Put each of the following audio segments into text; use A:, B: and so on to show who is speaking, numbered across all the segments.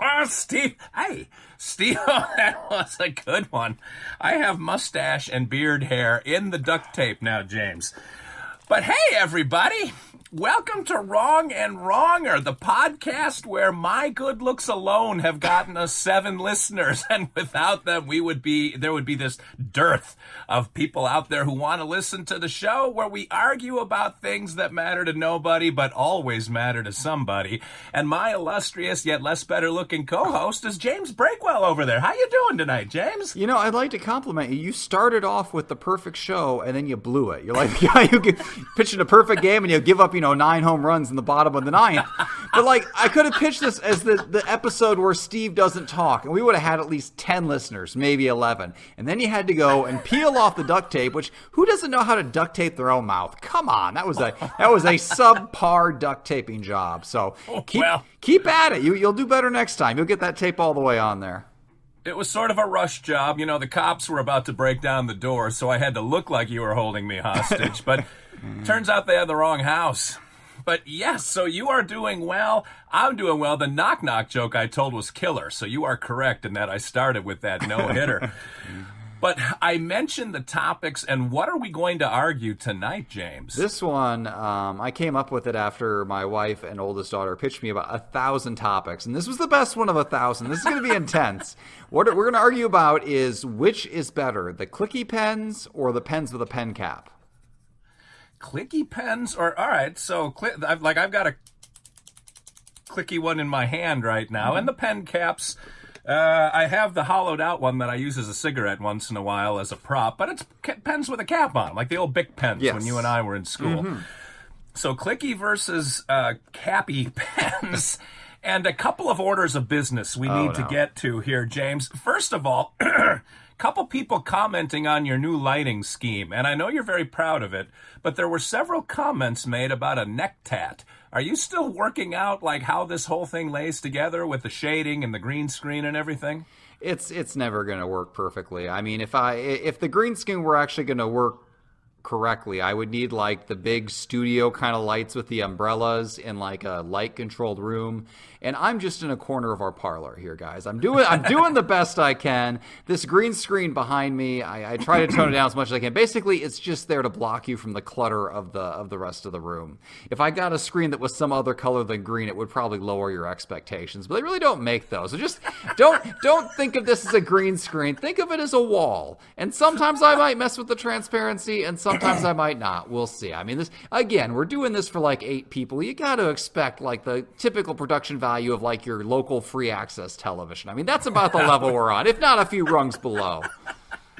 A: Ah, Steve, hey, Steve, that was a good one. I have mustache and beard hair in the duct tape now, James. But hey, everybody, welcome to Wrong and Wronger, the podcast where my good looks alone have gotten us seven listeners, and without them, we would be there would be this dearth of people out there who want to listen to the show where we argue about things that matter to nobody but always matter to somebody. And my illustrious yet less better looking co-host is James Breakwell over there. How you doing tonight, James?
B: You know, I'd like to compliment you. You started off with the perfect show, and then you blew it. You're like guy who pitching a perfect game, and you give up, you know, nine home runs in the bottom of the ninth. But like, I could have pitched this as the the episode where Steve doesn't talk, and we would have had at least ten listeners, maybe eleven. And then you had to go and peel off the duct tape. Which who doesn't know how to duct tape their own mouth? Come on, that was a that was a subpar duct taping job. So oh, keep
A: Well.
B: keep at it. You you'll do better next time. You'll get that tape all the way on there.
A: It was sort of a rush job. You know, the cops were about to break down the door, so I had to look like you were holding me hostage. but turns out they had the wrong house. But yes, so you are doing well. I'm doing well. The knock knock joke I told was killer, so you are correct in that I started with that no hitter. but I mentioned the topics, and what are we going to argue tonight, James?
B: This one, um, I came up with it after my wife and oldest daughter pitched me about a thousand topics, and this was the best one of a thousand. This is going to be intense. What we're going to argue about is which is better, the clicky pens or the pens with a pen cap.
A: clicky pens or all right so like i've got a clicky one in my hand right now and the pen caps uh, i have the hollowed out one that i use as a cigarette once in a while as a prop but it's pens with a cap on like the old bic pens
B: Yes.
A: when you and i were in school so clicky versus uh, cappy pens and a couple of orders of business we need to
B: no.
A: get to here james first of all couple people commenting on your new lighting scheme, and I know you're very proud of it, but there were several comments made about a neck tat. Are you still working out like how this whole thing lays together with the shading and the green screen and everything?
B: It's it's never going to work perfectly. I mean, if I if the green screen were actually going to work correctly, I would need like the big studio kind of lights with the umbrellas in like a light controlled room. And I'm just in a corner of our parlor here, guys. I'm doing I'm doing the best I can. This green screen behind me, I, I try to tone it down as much as I can. Basically, it's just there to block you from the clutter of the of the rest of the room. If I got a screen that was some other color than green, it would probably lower your expectations. But they really don't make those. So just don't don't think of this as a green screen. Think of it as a wall. And sometimes I might mess with the transparency, and sometimes I might not. We'll see. I mean, this again, we're doing this for like eight people. You got to expect like the typical production value of like your local free access television. I mean, that's about the level we're on, if not a few rungs below.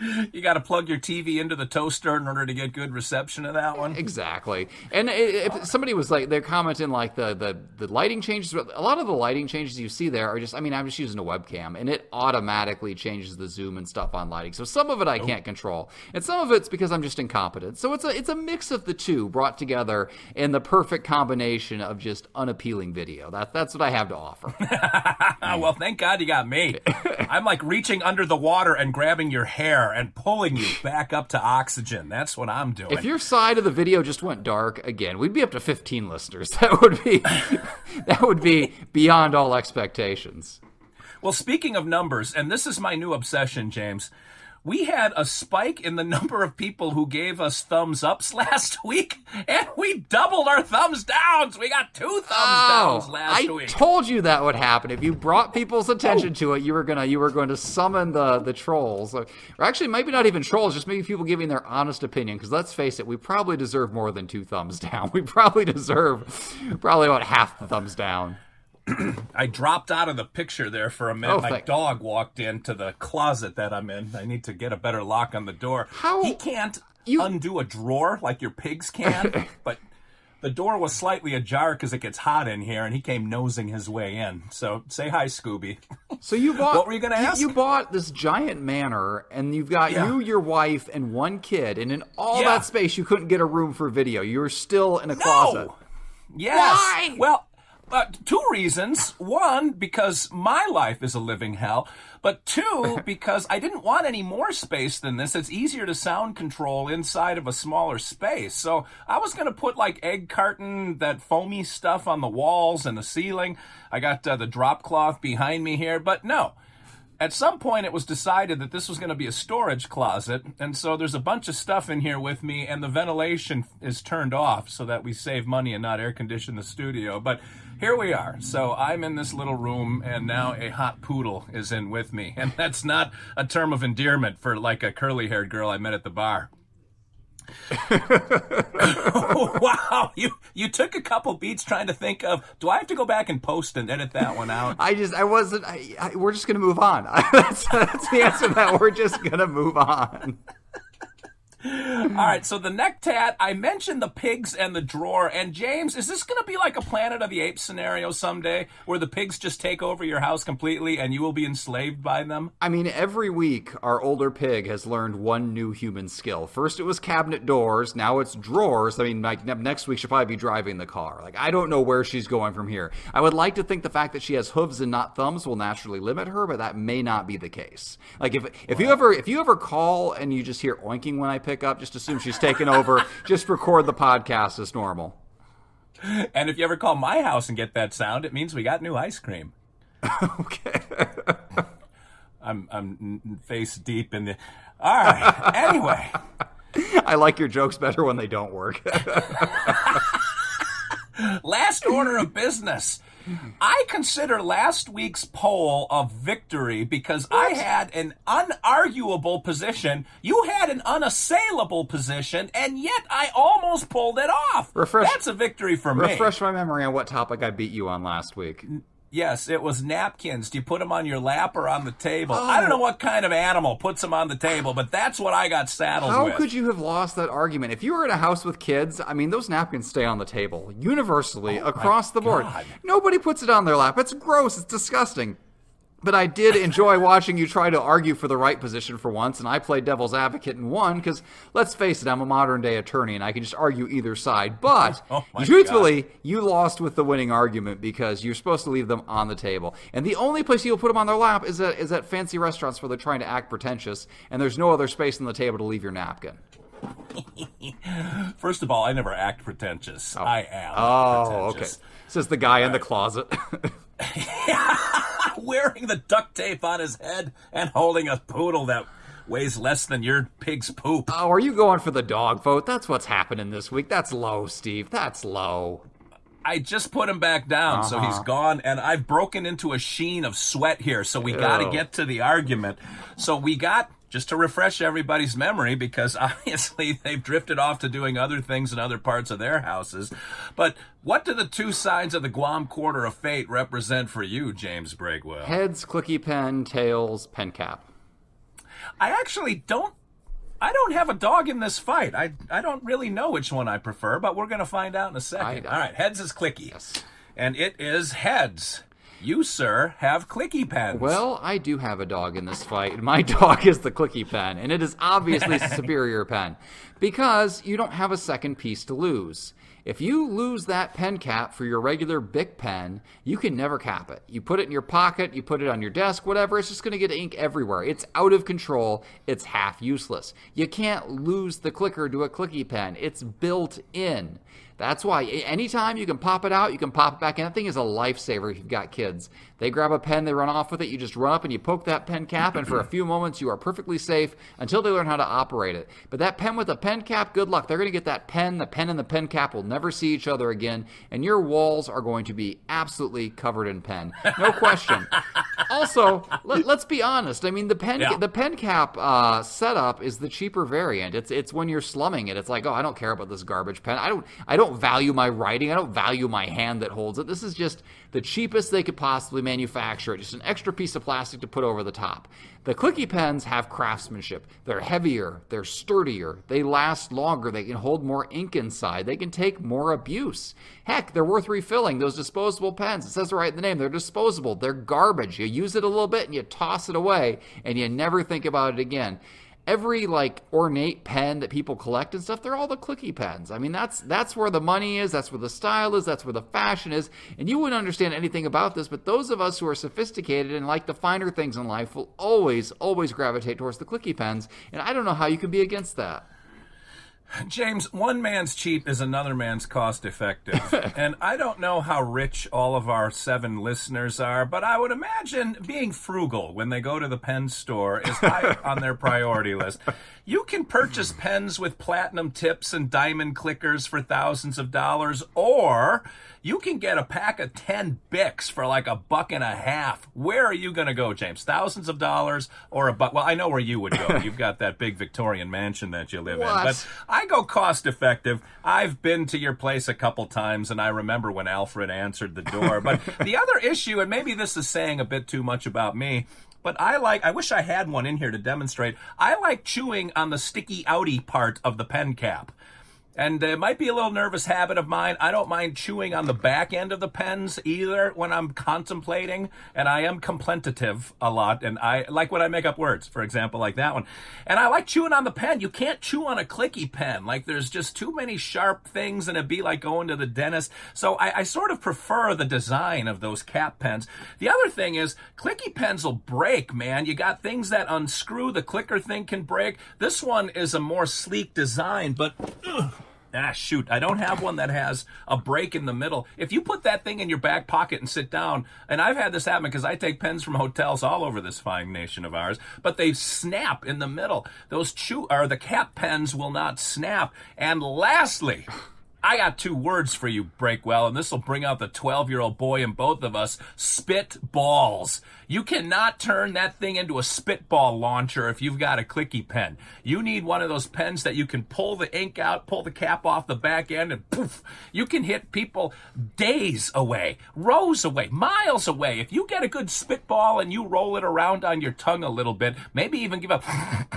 A: You got to plug your TV into the toaster in order to get good reception of that one.
B: Exactly. And if somebody was like, they're commenting like the, the, the lighting changes, a lot of the lighting changes you see there are just, I mean, I'm just using a webcam and it automatically changes the zoom and stuff on lighting. So some of it I oh. can't control. And some of it's because I'm just incompetent. So it's a, it's a mix of the two brought together in the perfect combination of just unappealing video. That, that's what I have to offer.
A: Well, thank God you got me. I'm like reaching under the water and grabbing your hair and pulling you back up to oxygen. That's what I'm doing.
B: If your side of the video just went dark again, we'd be up to 15 listeners. That would be that would be beyond all expectations.
A: Well, speaking of numbers, and this is my new obsession, James. We had a spike in the number of people who gave us thumbs ups last week, and we doubled our thumbs downs. We got two thumbs oh, downs last
B: Oh, I
A: week.
B: told you that would happen. If you brought people's attention oh. to it, you were gonna you were going to summon the the trolls, or actually maybe not even trolls, just maybe people giving their honest opinion. Because let's face it, we probably deserve more than two thumbs down. We probably deserve probably about half the thumbs down.
A: I dropped out of the picture there for a minute.
B: Oh,
A: My
B: thank-
A: dog walked into the closet that I'm in. I need to get a better lock on the door.
B: How-
A: he can't
B: You-
A: undo a drawer like your pigs can, but the door was slightly ajar because it gets hot in here, and he came nosing his way in. So say hi, Scooby.
B: So you bought.
A: What were you gonna ask?
B: You, bought this giant manor, and you've got
A: Yeah.
B: you, your wife, and one kid, and in all
A: Yeah.
B: that space, you couldn't get a room for video. You were still in a closet.
A: Yes.
B: Why?
A: Well, uh, two reasons. One, because my life is a living hell. But two, because I didn't want any more space than this. It's easier to sound control inside of a smaller space. So I was going to put like egg carton, that foamy stuff on the walls and the ceiling. I got uh, the drop cloth behind me here, but no. At some point, it was decided that this was going to be a storage closet, and so there's a bunch of stuff in here with me, and the ventilation is turned off so that we save money and not air condition the studio. But here we are. So I'm in this little room, and now a hot poodle is in with me, and that's not a term of endearment for like a curly-haired girl I met at the bar. wow, you you took a couple beats trying to think of. Do I have to go back and post and edit that one out?
B: I just, I wasn't. I, I, we're just gonna move on. that's, that's the answer. That we're just gonna move on.
A: All right, so the neck tat, I mentioned the pigs and the drawer. And James, is this going to be like a Planet of the Apes scenario someday where the pigs just take over your house completely and you will be enslaved by them?
B: I mean, every week our older pig has learned one new human skill. First it was cabinet doors, now it's drawers. I mean, like next week she'll probably be driving the car. Like I don't know where she's going from here. I would like to think the fact that she has hooves and not thumbs will naturally limit her, but that may not be the case. Like if if you ever if you ever call and you just hear oinking when I pick up, just assume she's taken over. just record the podcast as normal.
A: And if you ever call my house and get that sound, it means we got new ice cream.
B: Okay.
A: I'm I'm face deep in the. All right. Anyway,
B: I like your jokes better when they don't work.
A: last order of business. I consider last week's poll a victory because I had an unarguable position. You had an unassailable position, and yet I almost pulled it off.
B: Refresh-
A: That's a victory for me.
B: Refresh my memory on what topic I beat you on last week.
A: Yes, it was napkins. Do you put them on your lap or on the table? I don't know oh. what kind of animal puts them on the table, but that's what I got saddled with.
B: How
A: with.
B: could you have lost that argument? If you were in a house with kids, I mean, those napkins stay on the table universally oh across the board.
A: God.
B: Nobody puts it on their lap. It's gross. It's disgusting. But I did enjoy watching you try to argue for the right position for once, and I played devil's advocate and won because, let's face it, I'm a modern day attorney and I can just argue either side. Oh but
A: Oh
B: truthfully, you lost with the winning argument because you're supposed to leave them on the table. And the only place you'll put them on their lap is at, is at fancy restaurants where they're trying to act pretentious, and there's no other space on the table to leave your napkin.
A: First of all, I never act pretentious. Oh. I am.
B: Oh, okay. Says the guy in the closet.
A: Wearing the duct tape on his head and holding a poodle that weighs less than your pig's poop.
B: oh, are you going for the dog vote? That's what's happening this week. That's low, Steve. That's low.
A: I just put him back down, so
B: Uh-huh.
A: he's gone, and I've broken into a sheen of sweat here. So we got to get to the argument. So we got just to refresh everybody's memory because obviously they've drifted off to doing other things in other parts of their houses. But what do the two sides of the Guam quarter of fate represent for you, James Breakwell?
B: Heads, clicky pen, tails, pen cap.
A: I actually don't. I don't have a dog in this fight. I I don't really know which one I prefer, but we're going to find out in a second. All right, heads is clicky,
B: Yes.
A: and it is heads. You, sir, have clicky pens.
B: Well, I do have a dog in this fight. My dog is the clicky pen, and it is obviously superior pen because you don't have a second piece to lose. If you lose that pen cap for your regular Bic pen, you can never cap it. You put it in your pocket, you put it on your desk, whatever, it's just going to get ink everywhere. It's out of control, it's half useless. You can't lose the clicker to a clicky pen, it's built in. That's why anytime you can pop it out, you can pop it back in. That thing is a lifesaver if you've got kids. They grab a pen, they run off with it. You just run up and you poke that pen cap, and for a few moments you are perfectly safe until they learn how to operate it. But that pen with a pen cap, good luck. They're going to get that pen. The pen and the pen cap will never see each other again, and your walls are going to be absolutely covered in pen. No question. also, let, us be honest. I mean, the pen
A: Yeah.
B: the pen cap uh, setup is the cheaper variant. It's it's when you're slumming it. It's like, oh, I don't care about this garbage pen. I don't I don't value my writing. I don't value my hand that holds it. This is just the cheapest they could possibly manufacture it, just an extra piece of plastic to put over the top. The clicky pens have craftsmanship. They're heavier, they're sturdier, they last longer, they can hold more ink inside, they can take more abuse. Heck, they're worth refilling. Those disposable pens, it says right in the name, they're disposable, they're garbage. You use it a little bit and you toss it away, and you never think about it again every like ornate pen that people collect and stuff, they're all the clicky pens. I mean, that's that's where the money is, that's where the style is, that's where the fashion is. And you wouldn't understand anything about this, but those of us who are sophisticated and like the finer things in life will always, always gravitate towards the clicky pens. And I don't know how you can be against that.
A: James, one man's cheap is another man's cost effective. and I don't know how rich all of our seven listeners are, but I would imagine being frugal when they go to the pen store is high on their priority list. You can purchase pens with platinum tips and diamond clickers for thousands of dollars, or you can get a pack of 10 Bics for like a buck and a half. Where are you going to go, James? Thousands of dollars or a buck? Well, I know where you would go. You've got that big Victorian mansion that you live
B: What?
A: in. But I go cost effective. I've been to your place a couple times and I remember when Alfred answered the door. But the other issue, and maybe this is saying a bit too much about me, but I like, I wish I had one in here to demonstrate. I like chewing on the sticky outy part of the pen cap. And it might be a little nervous habit of mine. I don't mind chewing on the back end of the pens either when I'm contemplating. And I am contemplative a lot. And I like when I make up words, for example, like that one. And I like chewing on the pen. You can't chew on a clicky pen. Like there's just too many sharp things and it'd be like going to the dentist. So I, I sort of prefer the design of those cap pens. The other thing is clicky pens will break, man. You got things that unscrew. The clicker thing can break. This one is a more sleek design, but ugh, Ah, shoot. I don't have one that has a break in the middle. If you put that thing in your back pocket and sit down, and I've had this happen because I take pens from hotels all over this fine nation of ours, but they snap in the middle. Those chew, or the cap pens will not snap. And lastly, I got two words for you, Breakwell, and this will bring out the 12 year old boy in both of us. Spit balls. You cannot turn that thing into a spitball launcher if you've got a clicky pen. You need one of those pens that you can pull the ink out, pull the cap off the back end, and poof, you can hit people days away, rows away, miles away. If you get a good spitball and you roll it around on your tongue a little bit, maybe even give a,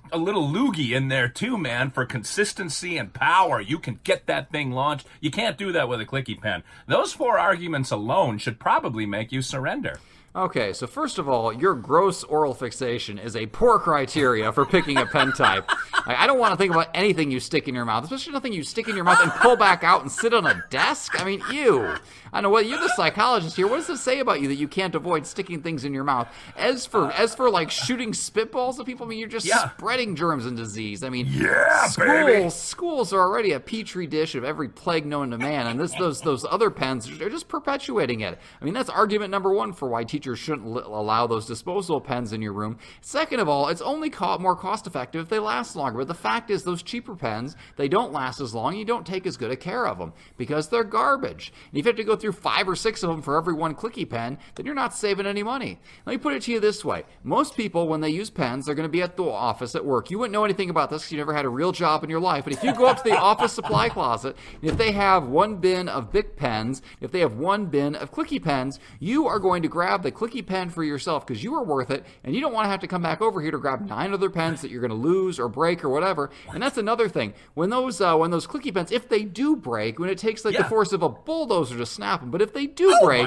A: a little loogie in there too, man, for consistency and power, you can get that thing launched. You can't do that with a clicky pen. Those four arguments alone should probably make you surrender.
B: Okay, so first of all, your gross oral fixation is a poor criteria for picking a pen type. Like, I don't want to think about anything you stick in your mouth, especially nothing you stick in your mouth and pull back out and sit on a desk. I mean, ew. I know. Well, you're the psychologist here. What does it say about you that you can't avoid sticking things in your mouth? As for as for like shooting spitballs at people, I mean, you're just
A: Yeah.
B: spreading germs and disease. I mean,
A: Yeah,
B: schools
A: baby.
B: schools are already a petri dish of every plague known to man, and this those those other pens they're just perpetuating it. I mean, that's argument number one for why teachers shouldn't allow those disposable pens in your room. Second of all, it's only co- more cost effective if they last longer. But the fact is, those cheaper pens they don't last as long. You don't take as good a care of them because they're garbage. And if you have to go through five or six of them for every one clicky pen, then you're not saving any money. Let me put it to you this way: most people, when they use pens, they're going to be at the office at work. You wouldn't know anything about this because you never had a real job in your life. But if you go up to the office supply closet, and if they have one bin of Bic pens, if they have one bin of clicky pens, you are going to grab the clicky pen for yourself because you are worth it, and you don't want to have to come back over here to grab nine other pens that you're going to lose or break or whatever. And that's another thing. When those uh, when those clicky pens, if they do break, when it takes like the force of a bulldozer to snap them, but if they do
A: Oh
B: break,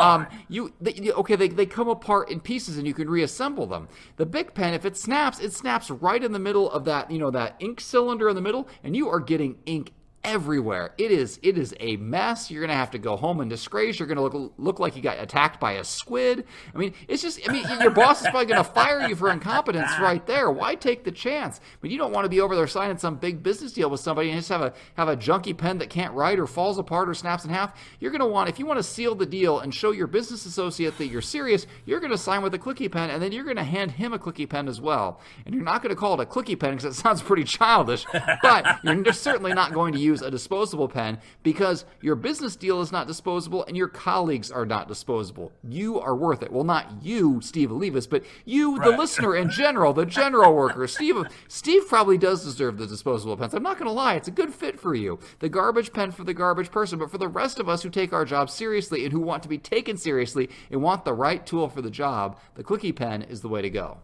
B: um, you, they, you- okay they, they come apart in pieces and you can reassemble them the big pen if it snaps it snaps right in the middle of that you know that ink cylinder in the middle and you are getting ink everywhere. It is it is a mess. You're gonna have to go home in disgrace. You're gonna look look like you got attacked by a squid. I mean it's just i mean your boss is probably gonna fire you for incompetence right there. Why take the chance? But you don't want to be over there signing some big business deal with somebody and just have a have a junky pen that can't write or falls apart or snaps in half. You're gonna want if you want to seal the deal and show your business associate that you're serious you're gonna sign with a clicky pen and then you're gonna hand him a clicky pen as well. And you're not gonna call it a clicky pen because it sounds pretty childish but you're certainly not going to use use a disposable pen because your business deal is not disposable and your colleagues are not disposable. You are worth it. Well, not you, Steve Olivas, but you, the listener in general, the general worker. Steve, Steve probably does deserve the disposable pens. I'm not going to lie; it's a good fit for you. The garbage pen for the garbage person, but for the rest of us who take our job seriously and who want to be taken seriously and want the right tool for the job, the clicky pen is the way to go.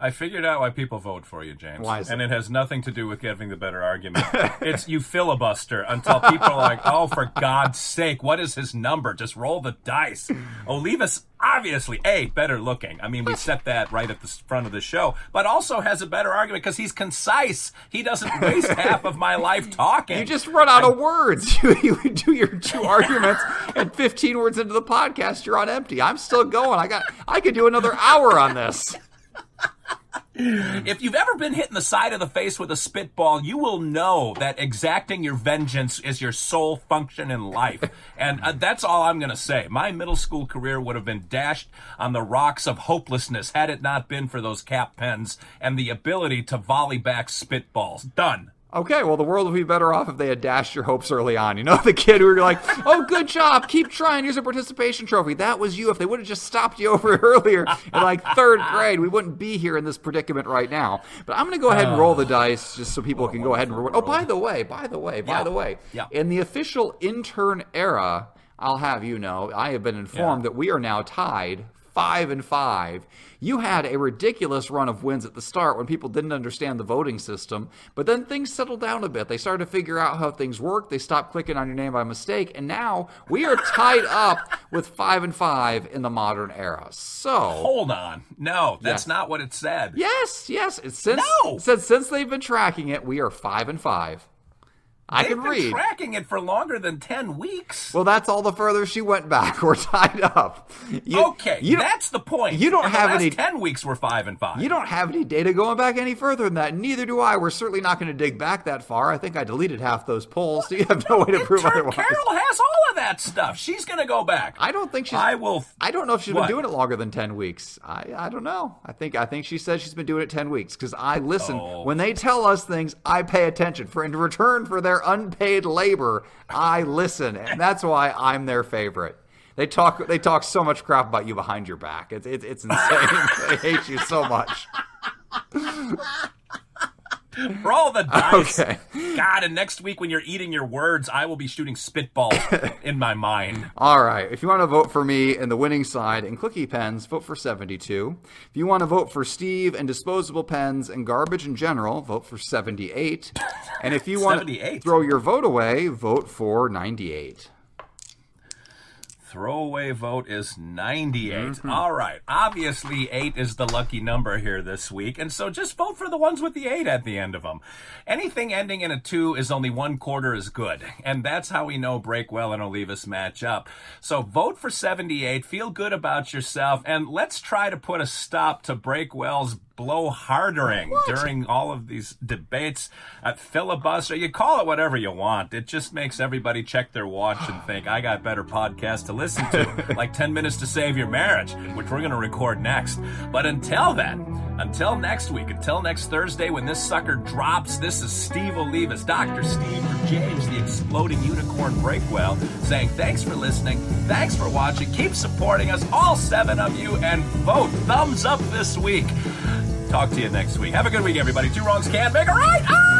A: I figured out why people vote for you, James.
B: Why is
A: and
B: it?
A: it has nothing to do with giving the better argument. it's you filibuster until people are like, oh, for God's sake, what is his number? Just roll the dice. Olivas, obviously, A, better looking. I mean, we set that right at the front of the show, but also has a better argument because he's concise. He doesn't waste half of my life talking.
B: You just run out of words. You, you do your two arguments, and 15 words into the podcast, you're on empty. I'm still going. I got. I could do another hour on this.
A: If you've ever been hit in the side of the face with a spitball, you will know that exacting your vengeance is your sole function in life. And uh, that's all I'm going to say. My middle school career would have been dashed on the rocks of hopelessness had it not been for those cap pens and the ability to volley back spitballs. Done.
B: Okay, well, the world would be better off if they had dashed your hopes early on. You know, the kid who were like, "Oh, good job, keep trying. Here's a participation trophy." That was you. If they would have just stopped you over earlier in like third grade, we wouldn't be here in this predicament right now. But I'm going to go ahead and roll the oh. dice just so people can go ahead and reward. Oh, by the way, by the way, by
A: Yeah.
B: the way,
A: Yeah.
B: in the official intern era, I'll have you know, I have been informed
A: Yeah.
B: that we are now tied five and five. You had a ridiculous run of wins at the start when people didn't understand the voting system, but then things settled down a bit. They started to figure out how things work. They stopped clicking on your name by mistake, and now we are tied up with five and five in the modern era. So.
A: Hold on. No, that's
B: Yes.
A: not what it said.
B: Yes, yes. It's since
A: No!
B: it said since they've been tracking it, we are five and five. I
A: They've
B: can
A: been
B: read.
A: tracking it for longer than 10 weeks.
B: well, that's all the further she went back. We're tied up. You-
A: okay,
B: you
A: that's the point.
B: you don't
A: In
B: have any-
A: 10 weeks we're 5 and 5.
B: You don't have any data going back any further than that. Neither do I. We're certainly not going to dig back that far. I think I deleted half those polls, so you have no way to prove otherwise.
A: Carol has all of that stuff. She's going to go back.
B: I don't think she's.
A: I will.
B: I don't know if she's
A: What?
B: been doing it longer than ten weeks. I, I don't know. I think I think she said she's been doing it ten weeks because I listen
A: Oh.
B: when they tell us things. I pay attention for in return for their unpaid labor. I listen, and that's why I'm their favorite. They talk. They talk so much crap about you behind your back. It's it's, it's insane. they hate you so much.
A: Roll the dice.
B: Okay.
A: God, and next week when you're eating your words, I will be shooting spitballs in my mind.
B: All right. If you want to vote for me and the winning side and clicky pens, vote for 72. If you want to vote for Steve and disposable pens and garbage in general, vote for 78. And if you want to throw your vote away, vote for 98.
A: Throwaway vote is 98.
B: Mm-hmm.
A: All right. Obviously, 8 is the lucky number here this week, and so just vote for the ones with the 8 at the end of them. Anything ending in a 2 is only one quarter as good, and that's how we know Breakwell and Olivas match up. So vote for 78, feel good about yourself, and let's try to put a stop to Breakwell's blowhardering during all of these debates at filibuster. You call it whatever you want. It just makes everybody check their watch and think, I got better podcasts to listen to, like 10 Minutes to Save Your Marriage, which we're going to record next. But until then, until next week, until next Thursday when this sucker drops, this is Steve Olivas, Dr. Steve for James, the exploding unicorn breakwell, saying thanks for listening, thanks for watching, keep supporting us, all seven of you, and vote thumbs up this week. Talk to you next week. Have a good week, everybody. Two wrongs can't make a right. Ah!